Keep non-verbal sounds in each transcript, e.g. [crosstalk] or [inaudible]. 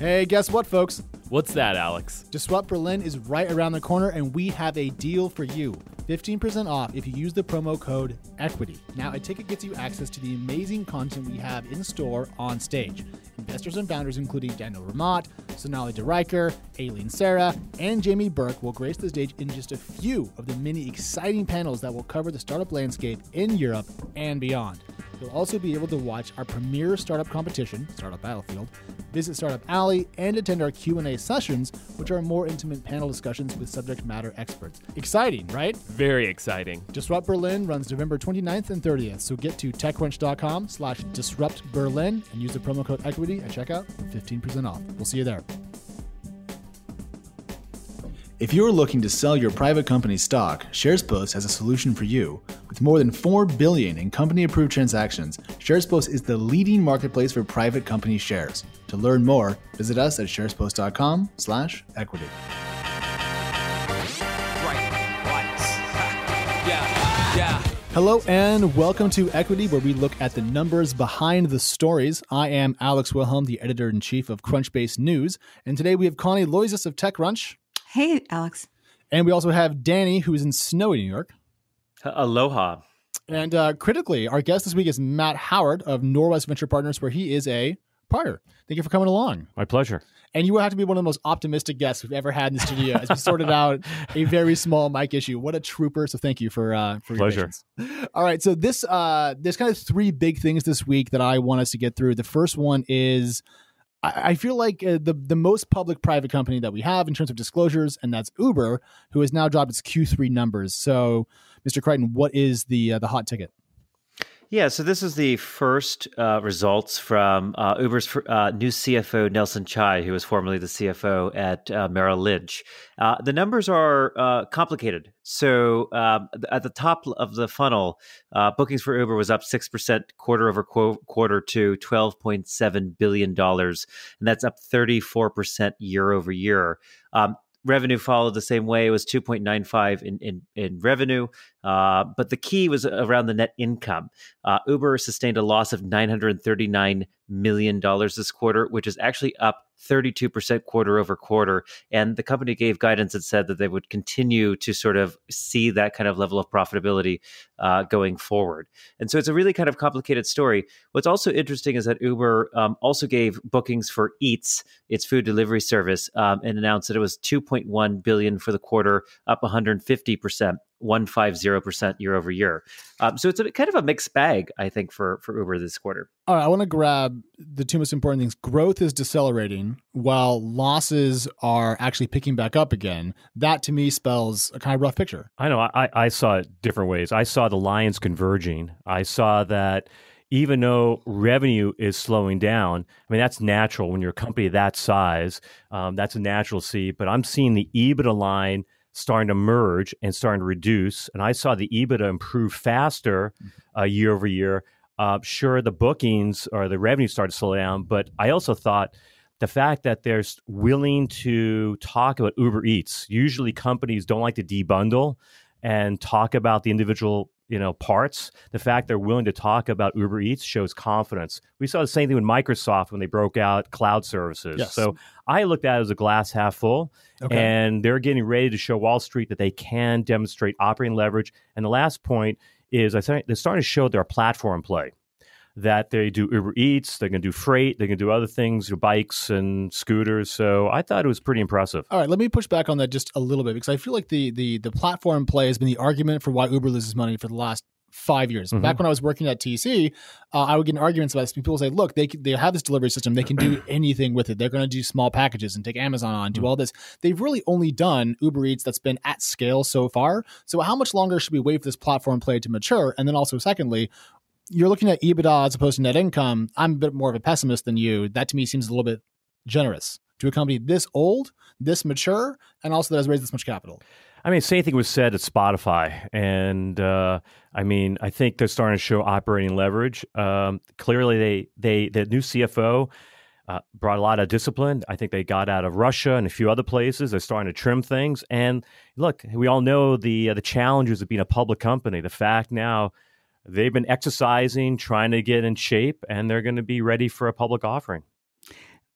Hey, guess what, folks? What's that, Alex? Disrupt Berlin is right around the corner, and we have a deal for you 15% off if you use the promo code EQUITY. Now, a ticket gets you access to the amazing content we have in store on stage. Investors and founders, including Daniel Ramat, Sonali De Rycker, Aileen Sarah, and Jamie Burke, will grace the stage in just a few of the many exciting panels that will cover the startup landscape in Europe and beyond. You'll also be able to watch our premier startup competition, Startup Battlefield, visit Startup Alley, and attend our Q&A sessions, which are more intimate panel discussions with subject matter experts. Exciting, right? Very exciting. Disrupt Berlin runs November 29th and 30th, so get to techcrunch.com slash disrupt Berlin and use the promo code equity at checkout for 15% off. We'll see you there. If you're looking to sell your private company stock, SharesPost has a solution for you. With more than 4 billion in company-approved transactions, SharesPost is the leading marketplace for private company shares. To learn more, visit us at sharespost.com/equity. Hello and welcome to Equity, where we look at the numbers behind the stories. I am Alex Wilhelm, the editor in chief of Crunchbase News, and today we have Connie Loizos of TechCrunch. Hey, Alex. And we also have Danny, who is in snowy New York. Aloha. And uh, critically, our guest this week is Matt Howard of Norwest Venture Partners, where he is a partner. Thank you for coming along. My pleasure. And you will have to be one of the most optimistic guests we've ever had in the studio as we sorted out a very small mic issue. What a trooper! So thank you for uh, for pleasure. All right, so this uh, there's kind of three big things this week that I want us to get through. The first one is I feel like uh, the the most public private company that we have in terms of disclosures, and that's Uber, who has now dropped its Q3 numbers. So, Mr. Crichton, what is the uh, the hot ticket? Yeah, so this is the first uh, results from uh, Uber's uh, new CFO, Nelson Chai, who was formerly the CFO at uh, Merrill Lynch. Uh, the numbers are uh, complicated. So um, at the top of the funnel, bookings for Uber was up 6% quarter over quarter to $12.7 billion. And that's up 34% year over year. Um, revenue followed the same way. It was 2.95 in, in, in revenue. Uh, but the key was around the net income. Uh, Uber sustained a loss of $939 million this quarter, which is actually up 32% quarter over quarter. And the company gave guidance that said that they would continue to sort of see that kind of level of profitability uh, going forward. And so it's a really kind of complicated story. What's also interesting is that Uber um, also gave bookings for Eats, its food delivery service, um, and announced that it was 2.1 billion for the quarter, up 150%. 150% year over year. Um, so it's a kind of a mixed bag, I think, for, for Uber this quarter. All right, I want to grab the two most important things. Growth is decelerating while losses are actually picking back up again. That to me spells a kind of rough picture. I know. I, I saw it different ways. I saw the lines converging. I saw that even though revenue is slowing down, I mean, that's natural when you're a company that size. Um, that's a natural see. But I'm seeing the EBITDA line – starting to merge and starting to reduce. And I saw the EBITDA improve faster uh, year over year. Uh, sure, the bookings or the revenue started to slow down, but I also thought the fact that they're willing to talk about Uber Eats. Usually, companies don't like to debundle and talk about the individual you know parts. The fact they're willing to talk about uber eats shows confidence. We saw the same thing with microsoft when they broke out cloud services. Yes. so i looked at it as a glass half full okay. and they're getting ready to show wall street that they can demonstrate operating leverage. And the last point is i think they're starting to show their platform play that they do Uber Eats, they can do freight, they can do other things, bikes and scooters. So I thought it was pretty impressive. All right, let me push back on that just a little bit because I feel like the the the platform play has been the argument for why Uber loses money for the last five years. Mm-hmm. Back when I was working at TC, uh, I would get in arguments about this. People say, "Look, they they have this delivery system. They can do [clears throat] anything with it. They're going to do small packages and take Amazon on, do mm-hmm. all this. They've really only done Uber Eats that's been at scale so far. So how much longer should we wait for this platform play to mature? And then also, secondly, you're looking at EBITDA as opposed to net income. I'm a bit more of a pessimist than you. That to me seems a little bit generous to a company this old, this mature, and also that has raised this much capital. I mean, same thing was said at Spotify, and uh, I mean, I think they're starting to show operating leverage. Um, clearly, they they the new CFO uh, brought a lot of discipline. I think they got out of Russia and a few other places. They're starting to trim things. And look, we all know the uh, the challenges of being a public company. The fact now they've been exercising, trying to get in shape, and they're going to be ready for a public offering.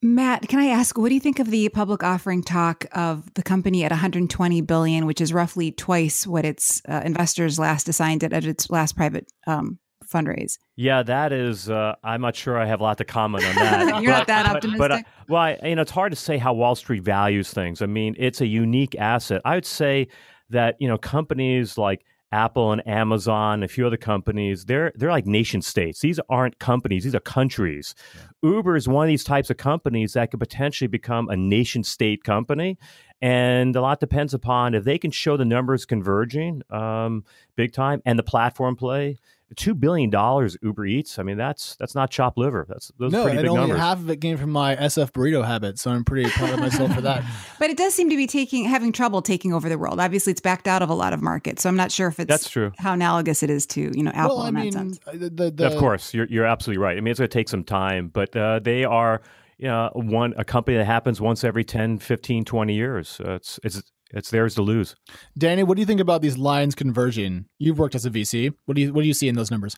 Matt, can I ask, what do you think of the public offering talk of the company at 120 billion, which is roughly twice what its uh, investors last assigned it at its last private um, fundraise? Yeah, that is. Uh, I'm not sure I have a lot to comment on that. [laughs] You're but, not that optimistic. But, but uh, well, I, you know, it's hard to say how Wall Street values things. I mean, it's a unique asset. I would say that you know companies like Apple and Amazon, a few other companies, they're they're like nation states. These aren't companies; these are countries. Yeah. Uber is one of these types of companies that could potentially become a nation state company, and a lot depends upon if they can show the numbers converging, um, big time, and the platform play two billion dollars Uber Eats. I mean, that's that's not chopped liver. That's those no, pretty and big only numbers. half of it came from my SF burrito habit, so I'm pretty proud of myself for that. [laughs] But it does seem to be taking having trouble taking over the world. Obviously, it's backed out of a lot of markets, so I'm not sure if it's that's true. How analogous it is to you know Apple well, I in mean, that sense. Uh, the, the, of course, you're you're absolutely right. I mean, it's going to take some time, but uh, they are. You know, one a company that happens once every 10, 15, 20 years. Uh, it's it's it's theirs to lose. Danny, what do you think about these lines converging? You've worked as a VC. What do you what do you see in those numbers?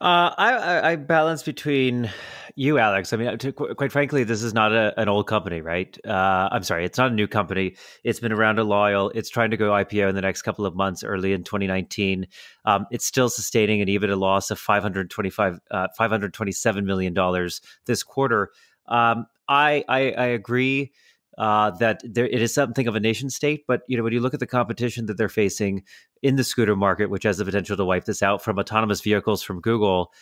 Uh, I, I balance between you, Alex. I mean, to, quite frankly, this is not a, an old company, right? Uh, I'm sorry, it's not a new company. It's been around a while. It's trying to go IPO in the next couple of months, early in 2019. Um, it's still sustaining an EBITDA loss of 525, uh, 527 million dollars this quarter. Um, I, I, I agree uh, that there, it is something of a nation state. But you know, when you look at the competition that they're facing in the scooter market, which has the potential to wipe this out from autonomous vehicles from Google,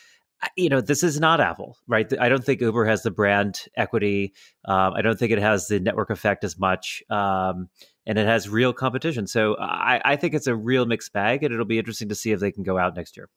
you know, this is not Apple, right? I don't think Uber has the brand equity. Um, I don't think it has the network effect as much. Um, and it has real competition. So I, I think it's a real mixed bag, and it'll be interesting to see if they can go out next year.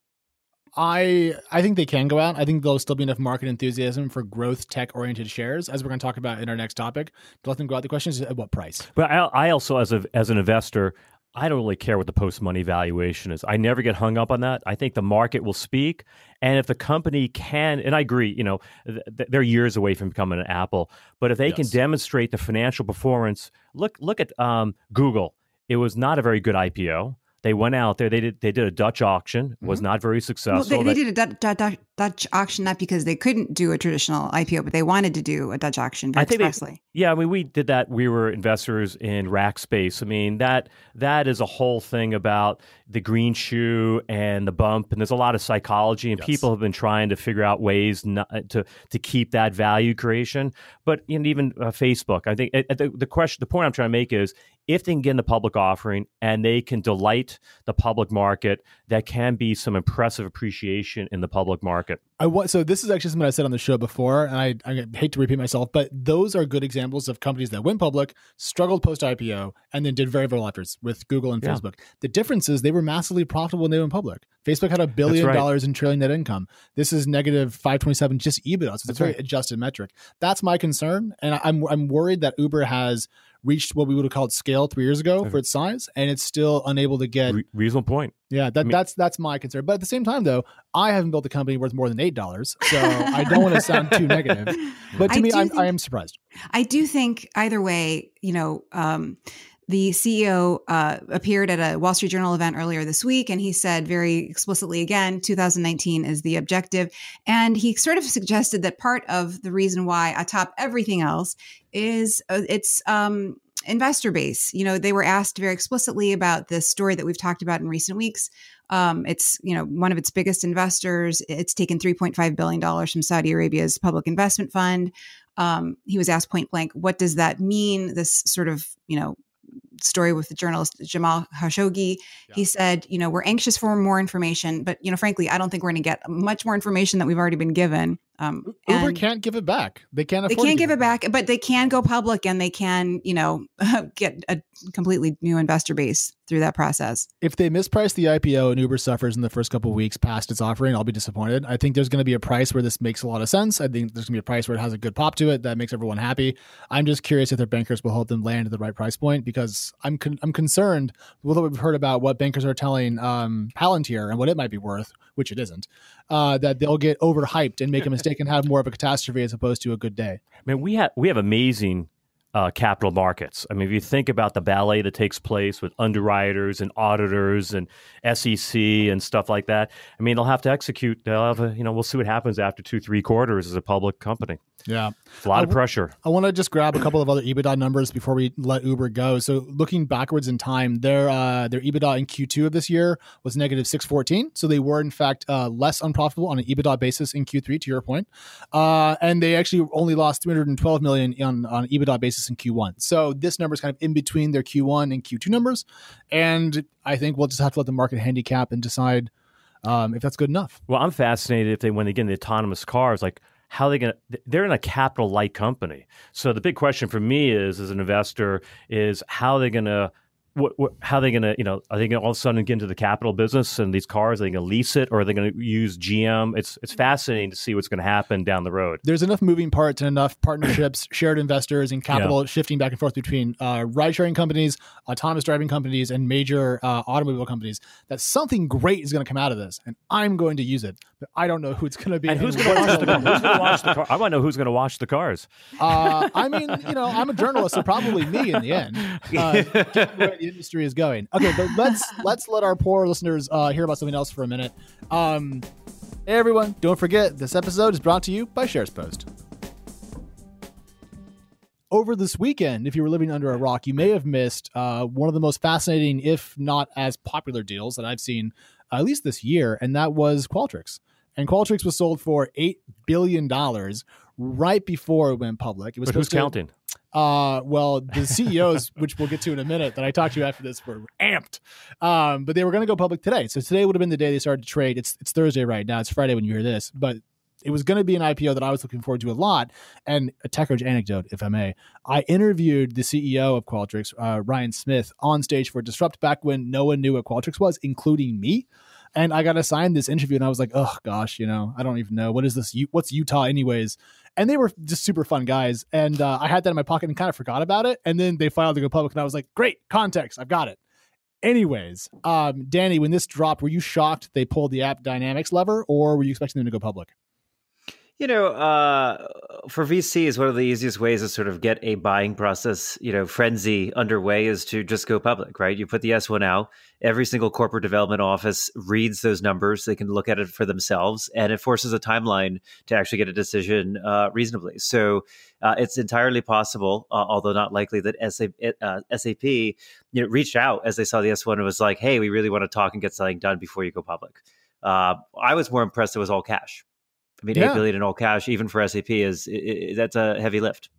I I think they can go out. I think there'll still be enough market enthusiasm for growth tech oriented shares, as we're going to talk about in our next topic, to let them go out. The question is at what price. But I, I also, as a as an investor, I don't really care what the post money valuation is. I never get hung up on that. I think the market will speak, and if the company can, and I agree, you know, th- they're years away from becoming an Apple, but if they yes. can demonstrate the financial performance, look look at um, Google. It was not a very good IPO. They went out there. They did. They did a Dutch auction. Was mm-hmm. not very successful. Well, they, they, did a Dutch, Dutch auction not because they couldn't do a traditional IPO, but they wanted to do a Dutch auction I think. They, yeah, I mean, we did that. We were investors in Rackspace. I mean, that that is a whole thing about the green shoe and the bump, and there's a lot of psychology, and yes. people have been trying to figure out ways not, to to keep that value creation. But even uh, Facebook, I think uh, the, the question, the point I'm trying to make is if they can get in the public offering and they can delight the public market, that can be some impressive appreciation in the public market. I want so this is actually something I said on the show before, and I, I hate to repeat myself, but those are good examples of companies that went public, struggled post IPO, and then did very very well afterwards with Google and yeah. Facebook. The difference is they were massively profitable when they went public. Facebook had a billion right. dollars in trailing net income. This is negative five twenty seven just EBITDA, so it's That's a very right. adjusted metric. That's my concern, and I'm I'm worried that Uber has reached what we would have called scale three years ago for its size, and it's still unable to get Re- reasonable point. Yeah, that, I mean, that's that's my concern. But at the same time, though, I haven't built a company worth more than eight dollars, so I don't want to sound too negative. [laughs] But to I me, I'm, think, I am surprised. I do think either way, you know. Um, the CEO uh, appeared at a Wall Street Journal event earlier this week, and he said very explicitly again, 2019 is the objective. And he sort of suggested that part of the reason why, atop everything else, is uh, it's um, investor base. You know, they were asked very explicitly about this story that we've talked about in recent weeks. Um, it's you know one of its biggest investors. It's taken 3.5 billion dollars from Saudi Arabia's public investment fund. Um, he was asked point blank, "What does that mean?" This sort of you know story with the journalist Jamal Khashoggi. Yeah. He said, you know, we're anxious for more information, but you know, frankly, I don't think we're going to get much more information that we've already been given. Um, Uber can't give it back. They can't. they can't give it back, but they can go public and they can, you know, [laughs] get a completely new investor base through that process. If they misprice the IPO and Uber suffers in the first couple of weeks past its offering, I'll be disappointed. I think there's going to be a price where this makes a lot of sense. I think there's going to be a price where it has a good pop to it that makes everyone happy. I'm just curious if their bankers will help them land at the right price point because I'm con- I'm concerned with what we've heard about what bankers are telling um, Palantir and what it might be worth, which it isn't. Uh, that they'll get overhyped and make a mistake and have more of a catastrophe as opposed to a good day. I mean, we have we have amazing uh, capital markets. I mean, if you think about the ballet that takes place with underwriters and auditors and SEC and stuff like that, I mean, they'll have to execute. They'll have, a, you know, we'll see what happens after two, three quarters as a public company. Yeah. It's a lot I of pressure. I want to just grab a couple of other EBITDA numbers before we let Uber go. So looking backwards in time, their uh, their EBITDA in Q2 of this year was negative 614. So they were in fact uh, less unprofitable on an EBITDA basis in Q3. To your point, uh, and they actually only lost 312 million on on an EBITDA basis in Q1. So this number is kind of in between their Q1 and Q2 numbers, and I think we'll just have to let the market handicap and decide um, if that's good enough. Well, I'm fascinated if they when they get into autonomous cars, like how are they going to they're in a capital light company. So the big question for me is as an investor is how are they going to what, what, how are they going to, you know, are they going to all of a sudden get into the capital business and these cars? Are they going to lease it or are they going to use GM? It's it's fascinating to see what's going to happen down the road. there's enough moving parts and enough partnerships, [coughs] shared investors, and capital shifting back and forth between uh, ride sharing companies, autonomous driving companies, and major uh, automobile companies that something great is going to come out of this. And I'm going to use it, but I don't know who it's going to be. And who's and going to watch the, who's going to watch the car? I want to know who's going to watch the cars. uh, I mean, you know, I'm a journalist, so probably me in the end. [laughs] Given where the industry is going. Okay, but let's [laughs] let's let our poor listeners uh, hear about something else for a minute. Um, hey everyone, don't forget this episode is brought to you by Shares Post. Over this weekend, if you were living under a rock, you may have missed uh, one of the most fascinating, if not as popular deals that I've seen, uh, at least this year, and that was Qualtrics. And Qualtrics was sold for eight billion dollars right before it went public. It was But who's to- counting? Uh, well, the CEOs, [laughs] which we'll get to in a minute, that I talked to after this were amped. Um, but they were going to go public today, so today would have been the day they started to trade. It's it's Thursday right now. It's Friday when you hear this, but it was going to be an IPO that I was looking forward to a lot. And a TechRage anecdote, if I may, I interviewed the CEO of Qualtrics, uh, Ryan Smith, on stage for Disrupt back when no one knew what Qualtrics was, including me. And I got assigned this interview, and I was like, "Oh gosh, you know, I don't even know what is this. What's Utah, anyways?" And they were just super fun guys, and uh, I had that in my pocket and kind of forgot about it. And then they filed to go public, and I was like, "Great context, I've got it." Anyways, um, Danny, when this dropped, were you shocked they pulled the AppDynamics lever, or were you expecting them to go public? You know, uh, for VCs, one of the easiest ways to sort of get a buying process, you know, frenzy underway is to just go public, right? You put the S1 out, every single corporate development office reads those numbers. They can look at it for themselves, and it forces a timeline to actually get a decision uh, reasonably. So uh, it's entirely possible, uh, although not likely, that SAP, uh, you know, reached out as they saw the S1 and was like, hey, we really want to talk and get something done before you go public. Uh, I was more impressed it was all cash. I mean, Yeah. eight billion in all cash, even for SAP, is i i that's a heavy lift.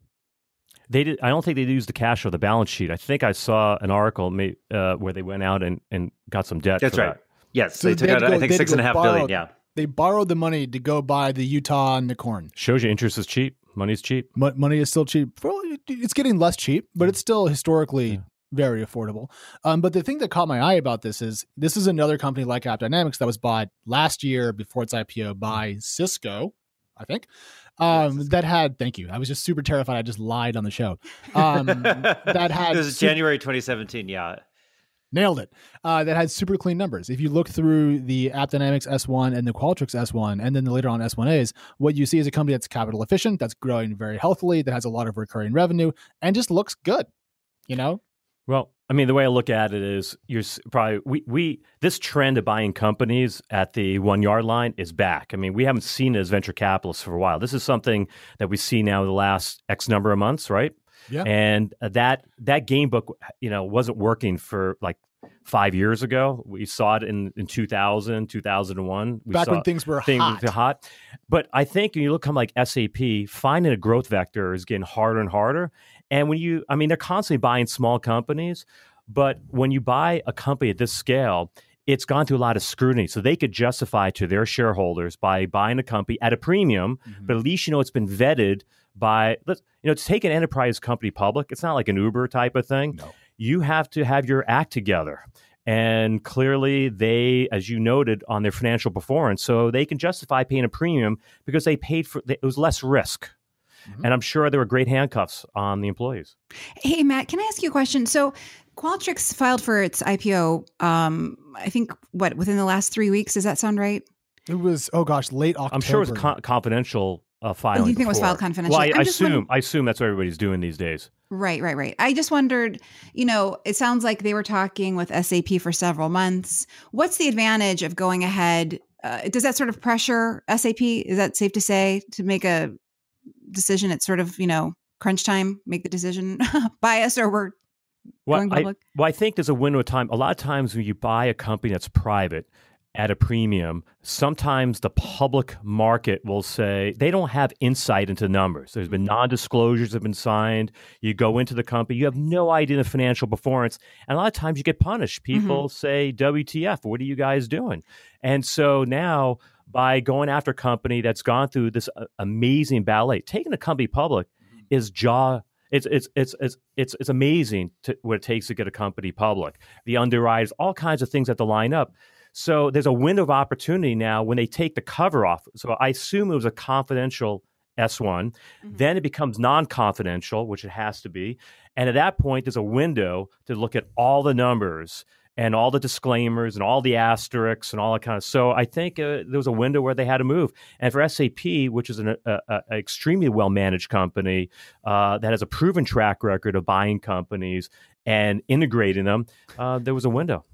They did. I don't think they used the cash or the balance sheet. I think I saw an article may, uh, where they went out and, and got some debt. That's for right. that. Yes, So they took they'd out, go- I think, they'd six go and a half borrow- billion. Yeah, They borrowed the money to go buy the Utah and the corn. Shows you interest is cheap. Money's cheap. Mo- money is still cheap. Well, it's getting less cheap, but it's still historically Yeah. Very affordable. Um, but the thing that caught my eye about this is this is another company like AppDynamics that was bought last year before its IPO by Cisco, I think. Um, that had thank you. I was just super terrified. I just lied on the show. Um, that [laughs] had this is January 2017. Yeah, nailed it. Uh, that had super clean numbers. If you look through the AppDynamics S1 and the Qualtrics S1, and then the later on S1As, what you see is a company that's capital efficient, that's growing very healthily, that has a lot of recurring revenue, and just looks good. You know, Well, I mean, the way I look at it is, you're probably we we this trend of buying companies at the one yard line is back. I mean, we haven't seen it as venture capitalists for a while. This is something that we see now the last X number of months, right? Yeah. And uh, that that game book, you know, wasn't working for like five years ago. We saw it in in 2000, 2001. We back saw when things were things hot. hot. But I think when you look come like SAP, finding a growth vector is getting harder and harder. And when you, I mean, they're constantly buying small companies, but when you buy a company at this scale, it's gone through a lot of scrutiny. So they could justify to their shareholders by buying a company at a premium, Mhm. but at least you know it's been vetted by, let's, you know, to take an enterprise company public, it's not like an Uber type of thing. No. You have to have your act together. And clearly, they, as you noted, on their financial performance, so they can justify paying a premium because they paid for it was less risk. Mhm. And I'm sure there were great handcuffs on the employees. Hey, Matt, can I ask you a question? So, Qualtrics filed for its IPO, um, I think, what, within the last three weeks? Does that sound right? It was oh gosh, late October. I'm sure it was con- confidential uh, filing. you think it was filed confidentially? Well, I, I'm I just assume wondering- I assume that's what everybody's doing these days. Right, right, right. I just wondered, you know, it sounds like they were talking with SAP for several months. What's the advantage of going ahead? Uh, does that sort of pressure SAP? Is that safe to say to make a decision? It's sort of you know crunch time, make the decision, [laughs] buy us, or we're well, going public. I, well, I think there's a window of time. A lot of times when you buy a company that's private, at a premium, sometimes the public market will say they don't have insight into numbers. There's been non disclosures have been signed. You go into the company, you have no idea the financial performance. And a lot of times you get punished. Mm-hmm. People mm-hmm. say, WTF, what are you guys doing? And so now, by going after a company that's gone through this uh, amazing ballet, taking a company public is jaw it's it's it's it's it's it's amazing to, what it takes to get a company public. The underwriters, all kinds of things have to line up. So there's a window of opportunity now when they take the cover off. So I assume it was a confidential S1. Mm-hmm. Then it becomes non confidential, which it has to be. And at that point, there's a window to look at all the numbers and all the disclaimers and all the asterisks and all that kind of. So I think uh, there was a window where they had to move. And for SAP, which is an a, a extremely well managed company uh, that has a proven track record of buying companies and integrating them, uh, there was a window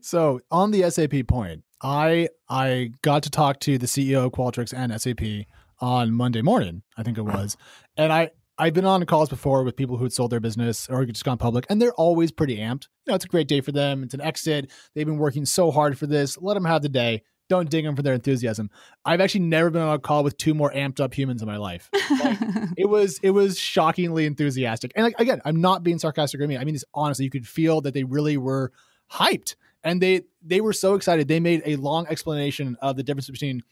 so on the SAP point, I I got to talk to the CEO of Qualtrics and SAP on Monday morning, I think it was, and I I've been on calls before with people who had sold their business or just gone public, and they're always pretty amped. You know, it's a great day for them. It's an exit. They've been working so hard for this. Let them have the day. Don't ding them for their enthusiasm. I've actually never been on a call with two more amped up humans in my life. Like, [laughs] it was it was shockingly enthusiastic. And like again, I'm not being sarcastic or mean. I mean, it's honestly, you could feel that they really were hyped and they they were so excited they made a long explanation of the difference between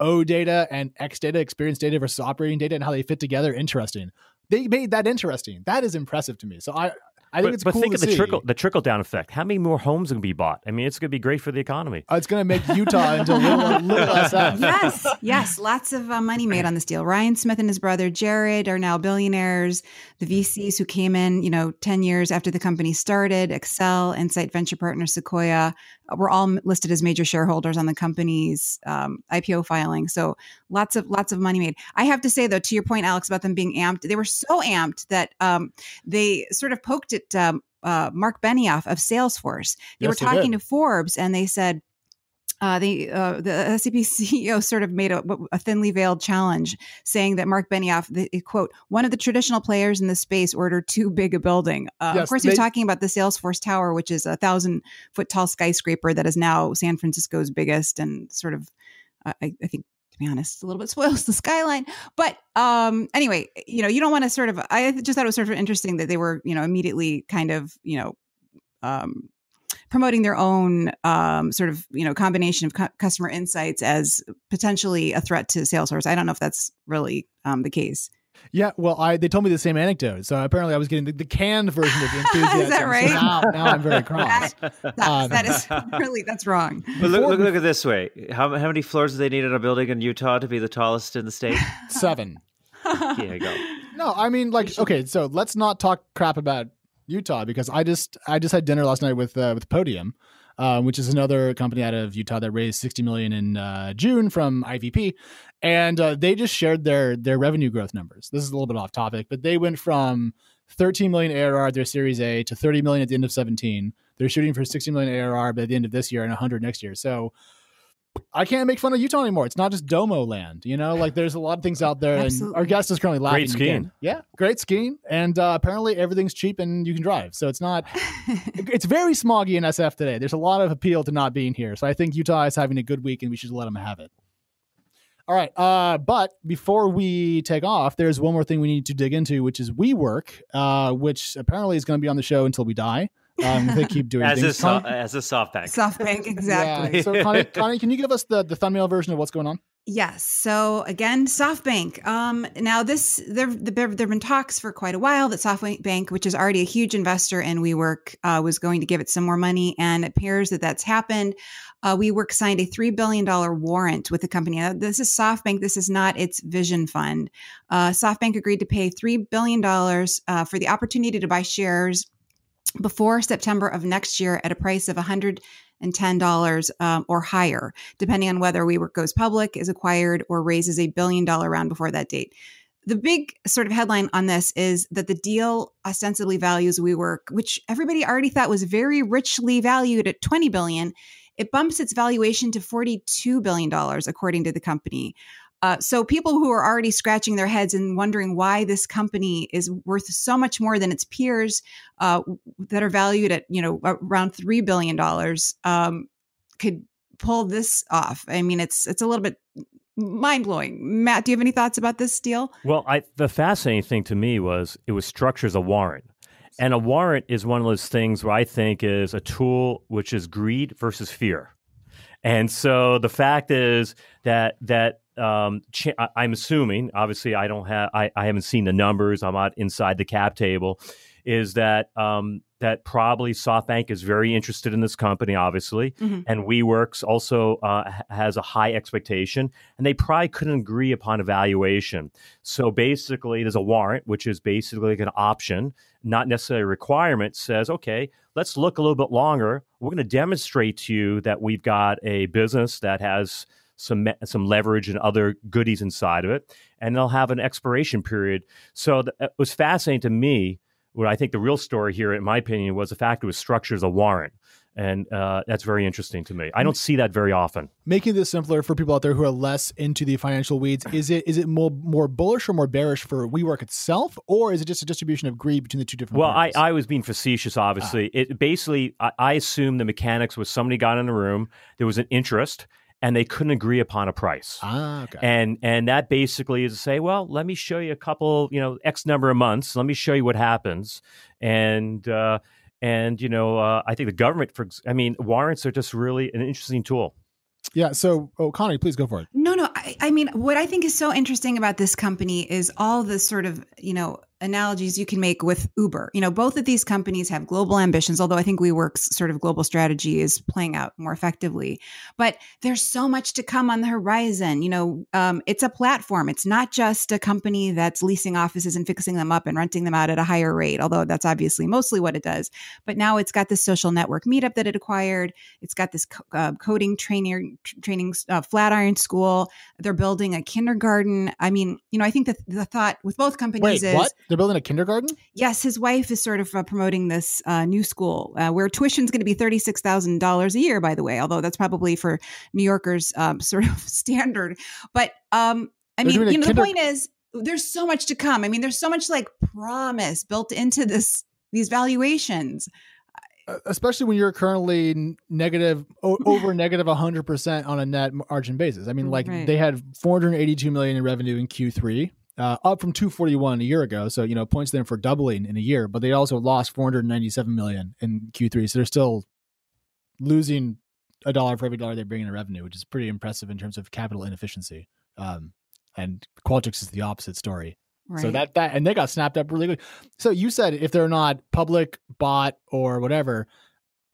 o data and x data experience data versus operating data and how they fit together interesting they made that interesting that is impressive to me so i I think but, it's but cool think to of the see. trickle the trickle down effect. How many more homes are going to be bought? I mean, it's going to be great for the economy. Uh, it's going to make Utah into little, little SF. [laughs] Yes, yes, lots of uh, money made on this deal. Ryan Smith and his brother Jared are now billionaires. The VCs who came in, you know, ten years after the company started, Accel, Insight Venture Partners, Sequoia, were all listed as major shareholders on the company's um, IPO filing. So lots of lots of money made. I have to say though, to your point, Alex, about them being amped, they were so amped that um, they sort of poked at um, uh, Mark Benioff of Salesforce. They Yes, were talking did. to Forbes, and they said. Uh, the uh, the SAP [laughs] CEO sort of made a, a thinly veiled challenge, saying that Mark Benioff, the, quote, one of the traditional players in the space ordered too big a building. Uh, Yes, of course, they- talking about the Salesforce Tower, which is a thousand foot tall skyscraper that is now San Francisco's biggest, and sort of, uh, I, I think, to be honest, a little bit [laughs] spoils the skyline. But um, anyway, you know, you don't want to sort of. I just thought it was sort of interesting that they were, you know, immediately kind of, you know, um, promoting their own um, sort of you know combination of cu- customer insights as potentially a threat to Salesforce. I don't know if that's really um, the case. Yeah, well, I they told me the same anecdote. So apparently, I was getting the, the canned version of the [laughs] enthusiasm. Is that So right? now, now I'm very [laughs] cross. That, Um, that is [laughs] really that's wrong. But look, look, look at this way. How, how many floors do they need in a building in Utah to be the tallest in the state? Seven. Here you go. No, I mean like okay, so let's not talk crap about Utah because I just I just had dinner last night with uh, with Podium, uh, which is another company out of Utah that raised sixty million in uh, June from IVP, and uh, they just shared their their revenue growth numbers. This is a little bit off topic, but they went from thirteen million ARR their Series A to thirty million at the end of seventeen. They're shooting for sixty million ARR by the end of this year and hundred next year. So. I can't make fun of Utah anymore. It's not just Domo land, you know. Like there's a lot of things out there, and our guest is currently laughing. Great skiing. again. Yeah, great skiing, and uh, apparently everything's cheap and you can drive. So it's not. [laughs] it's very smoggy in SF today. There's a lot of appeal to not being here. So I think Utah is having a good week, and we should let them have it. All right, uh, but before we take off, there's one more thing we need to dig into, which is WeWork, uh, which apparently is going to be on the show until we die. Um, they keep doing As a, things. so, Con- as a SoftBank. SoftBank, exactly. Yeah. So [laughs] Connie, Connie, can you give us the, the thumbnail version of what's going on? Yes. So again, SoftBank. Um, now this there there have been talks for quite a while that SoftBank, which is already a huge investor in WeWork, uh, was going to give it some more money, and it appears that that's happened. Uh, WeWork signed a three billion dollar warrant with the company. Now, this is SoftBank. This is not its vision fund. Uh, SoftBank agreed to pay three billion dollars uh, for the opportunity to buy shares before September of next year at a price of $110 um, or higher, depending on whether WeWork goes public, is acquired, or raises a billion dollar round before that date. The big sort of headline on this is that the deal ostensibly values WeWork, which everybody already thought was very richly valued at twenty billion. It bumps its valuation to forty-two billion dollars, according to the company. Uh, so people who are already scratching their heads and wondering why this company is worth so much more than its peers uh, that are valued at you know around three billion dollars um, could pull this off. I mean, it's it's a little bit mind blowing. Matt, do you have any thoughts about this deal? Well, I, the fascinating thing to me was it was structured as a warrant. And a warrant is one of those things where I think is a tool which is greed versus fear. And so the fact is that that um, ch- I'm assuming, obviously, I don't have, I, I haven't seen the numbers. I'm not inside the cap table. Is that um, that probably SoftBank is very interested in this company, obviously, mm-hmm. and WeWorks also uh, has a high expectation, and they probably couldn't agree upon a valuation. So basically, there's a warrant, which is basically like an option, not necessarily a requirement. Says, okay, let's look a little bit longer. We're going to demonstrate to you that we've got a business that has some some leverage and other goodies inside of it, and they'll have an expiration period. So th- it was fascinating to me. What I think the real story here, in my opinion, was the fact it was structured as a warrant. And uh, that's very interesting to me. I don't see that very often. Making this simpler for people out there who are less into the financial weeds, is it is it more more bullish or more bearish for WeWork itself, or is it just a distribution of greed between the two different? Well, I, I was being facetious. Obviously, ah. it basically I, I assume the mechanics was somebody got in the room, there was an interest, and they couldn't agree upon a price. Ah, okay. And and that basically is to say, well, let me show you a couple, you know, X number of months. Let me show you what happens. And uh, and you know, uh, I think the government, for I mean, warrants are just really an interesting tool. Yeah. So, oh, Connie, please go for it. No, no. I, I mean, what I think is so interesting about this company is all the sort of, you know, analogies you can make with Uber. You know, both of these companies have global ambitions, although I think WeWork's sort of global strategy is playing out more effectively. But there's so much to come on the horizon. You know, um, it's a platform. It's not just a company that's leasing offices and fixing them up and renting them out at a higher rate, although that's obviously mostly what it does. But now it's got this social network meetup that it acquired. It's got this co- uh, coding training, training uh, Flatiron School. They're building a kindergarten. I mean, you know, I think that the thought with both companies Wait, is what? They're building a kindergarten? Yes, his wife is sort of uh, promoting this uh, new school uh, where tuition is going to be $36,000 a year, by the way, although that's probably for New Yorkers um, [laughs] sort of standard. But um, I They're mean, you know, kinder- the point is there's so much to come. I mean, there's so much like promise built into this these valuations especially when you're currently negative [laughs] over negative 100% on a net margin basis i mean like right. they had 482 million in revenue in q3 uh, up from 241 a year ago. So, you know, points them for doubling in a year, but they also lost 497 million in Q3. So they're still losing a dollar for every dollar they bring in revenue, which is pretty impressive in terms of capital inefficiency. Um, and Qualtrics is the opposite story. Right. So that that and they got snapped up really good. So you said if they're not public, bought, or whatever,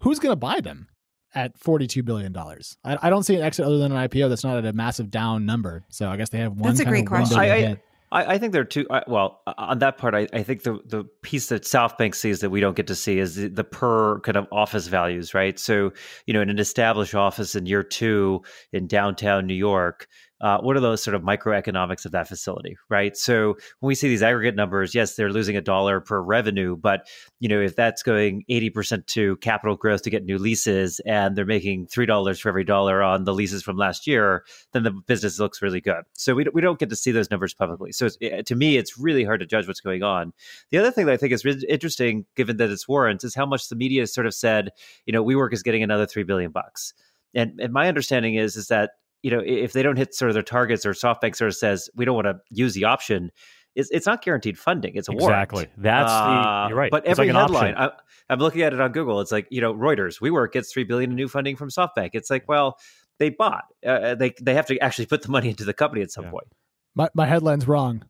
who's going to buy them at forty-two billion dollars? I, I, don't see an exit other than an IPO that's not at a massive down number. So I guess they have one. That's a great question. I, I, I, think there are two. I, well, on that part, I, I, think the the piece that SoftBank sees that we don't get to see is the, the, per kind of office values, right? So, you know, in an established office in year two in downtown New York, uh, what are those sort of microeconomics of that facility, right? So when we see these aggregate numbers, yes, they're losing a dollar per revenue, but you know if that's going eighty percent to capital growth to get new leases, and they're making three dollars for every dollar on the leases from last year, then the business looks really good. So we we don't get to see those numbers publicly. So to me, it's really hard to judge what's going on. The other thing that I think is really interesting, given that it's warrants, is how much the media has sort of said, you know, WeWork is getting another three billion bucks. And, and my understanding is is that you know, if they don't hit sort of their targets or SoftBank sort of says we don't want to use the option, it's, it's not guaranteed funding. It's a war. exactly. warrant. That's uh, the, you're right. But it's every like headline, I, am looking at it on Google. It's like you know, Reuters, WeWork gets three billion in new funding from SoftBank. It's like, well, they bought. Uh, uh they they have to actually put the money into the company at some yeah. point. My my headline's wrong.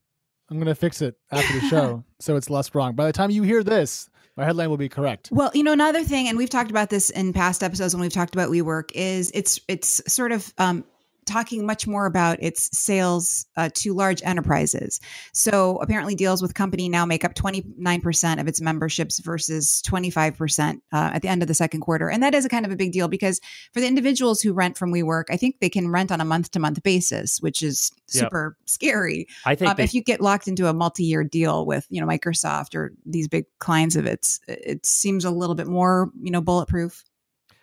I'm going to fix it after the show [laughs] so it's less wrong. By the time you hear this, my headline will be correct. Well, you know, another thing, and we've talked about this in past episodes when we've talked about WeWork, is it's it's sort of um, talking much more about its sales uh, to large enterprises. So apparently, deals with company now make up 29% of its memberships versus 25% uh, at the end of the second quarter. And that is a kind of a big deal because for the individuals who rent from WeWork, I think they can rent on a month to month basis, which is super yep. scary. I think um, they- if you get locked into a multi year deal with you know Microsoft or these big clients of its, it seems a little bit more you know bulletproof.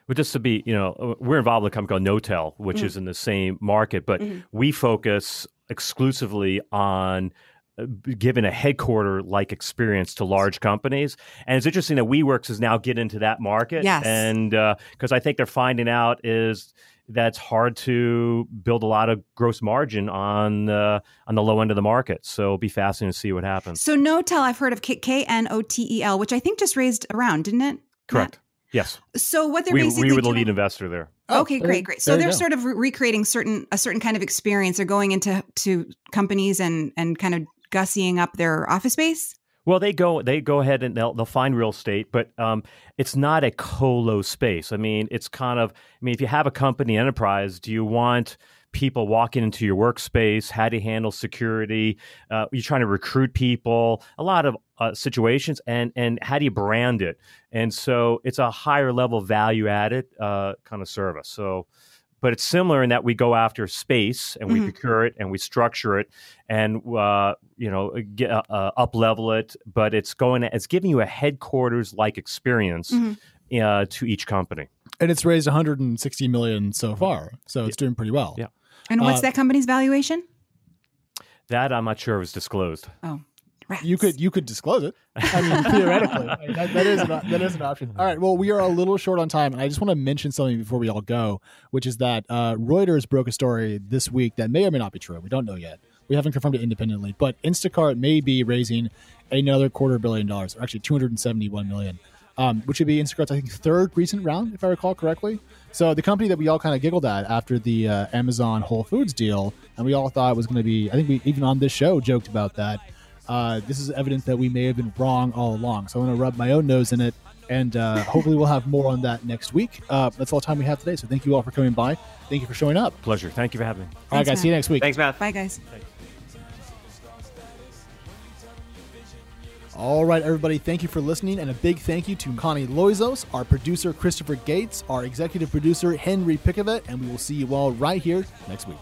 But just to be, you know, we're involved with a company called Knotel, which mm is in the same market, but mm-hmm. we focus exclusively on uh, given a headquarter like experience to large companies. And it's interesting that WeWorks is now getting into that market. Yes. And because uh, I think they're finding out is that's hard to build a lot of gross margin on uh, on the low end of the market. So it'll be fascinating to see what happens. So Knotel, I've heard of K N O T E L, which I think just raised around, didn't it? Correct. Matt? Yes. So what they're we, basically we were the doing, lead investor there. Oh, okay, great, great. So they're sort of re- recreating certain a certain kind of experience. They're going into to companies and and kind of gussying up their office space? Well, they go they go ahead and they'll they'll find real estate, but um, it's not a colo space. I mean, it's kind of I mean, if you have a company enterprise, do you want people walking into your workspace? How do you handle security? Uh, you're trying to recruit people. A lot of uh, situations, and and how do you brand it? And so it's a higher level value added uh, kind of service. So but it's similar in that we go after space and we mm-hmm. procure it and we structure it and uh, you know get, uh, uh, up level it but it's going it's giving you a headquarters like experience mm-hmm. uh, to each company and it's raised 160 million so far so it's doing pretty well yeah and what's uh, that company's valuation that i'm not sure was disclosed oh Rats. You could you could disclose it. I mean, [laughs] theoretically, that, that is an, that is an option. All right. Well, we are a little short on time, and I just want to mention something before we all go, which is that uh, Reuters broke a story this week that may or may not be true. We don't know yet. We haven't confirmed it independently, but Instacart may be raising another quarter billion dollars, or actually two hundred and seventy-one million, um, which would be Instacart's I think third recent round, if I recall correctly. So the company that we all kind of giggled at after the uh, Amazon Whole Foods deal, and we all thought it was going to be, I think we even on this show joked about that uh, this is evidence that we may have been wrong all along. So I'm going to rub my own nose in it, and uh, [laughs] hopefully we'll have more on that next week. Uh, that's all the time we have today. So thank you all for coming by. Thank you for showing up. Pleasure. Thank you for having me. Thanks, all right, guys. Matt. See you next week. Thanks, Matt. Bye, guys. All right, everybody, thank you for listening, and a big thank you to Connie Loizos, our producer Christopher Gates, our executive producer Henry Pickavet, and we will see you all right here next week.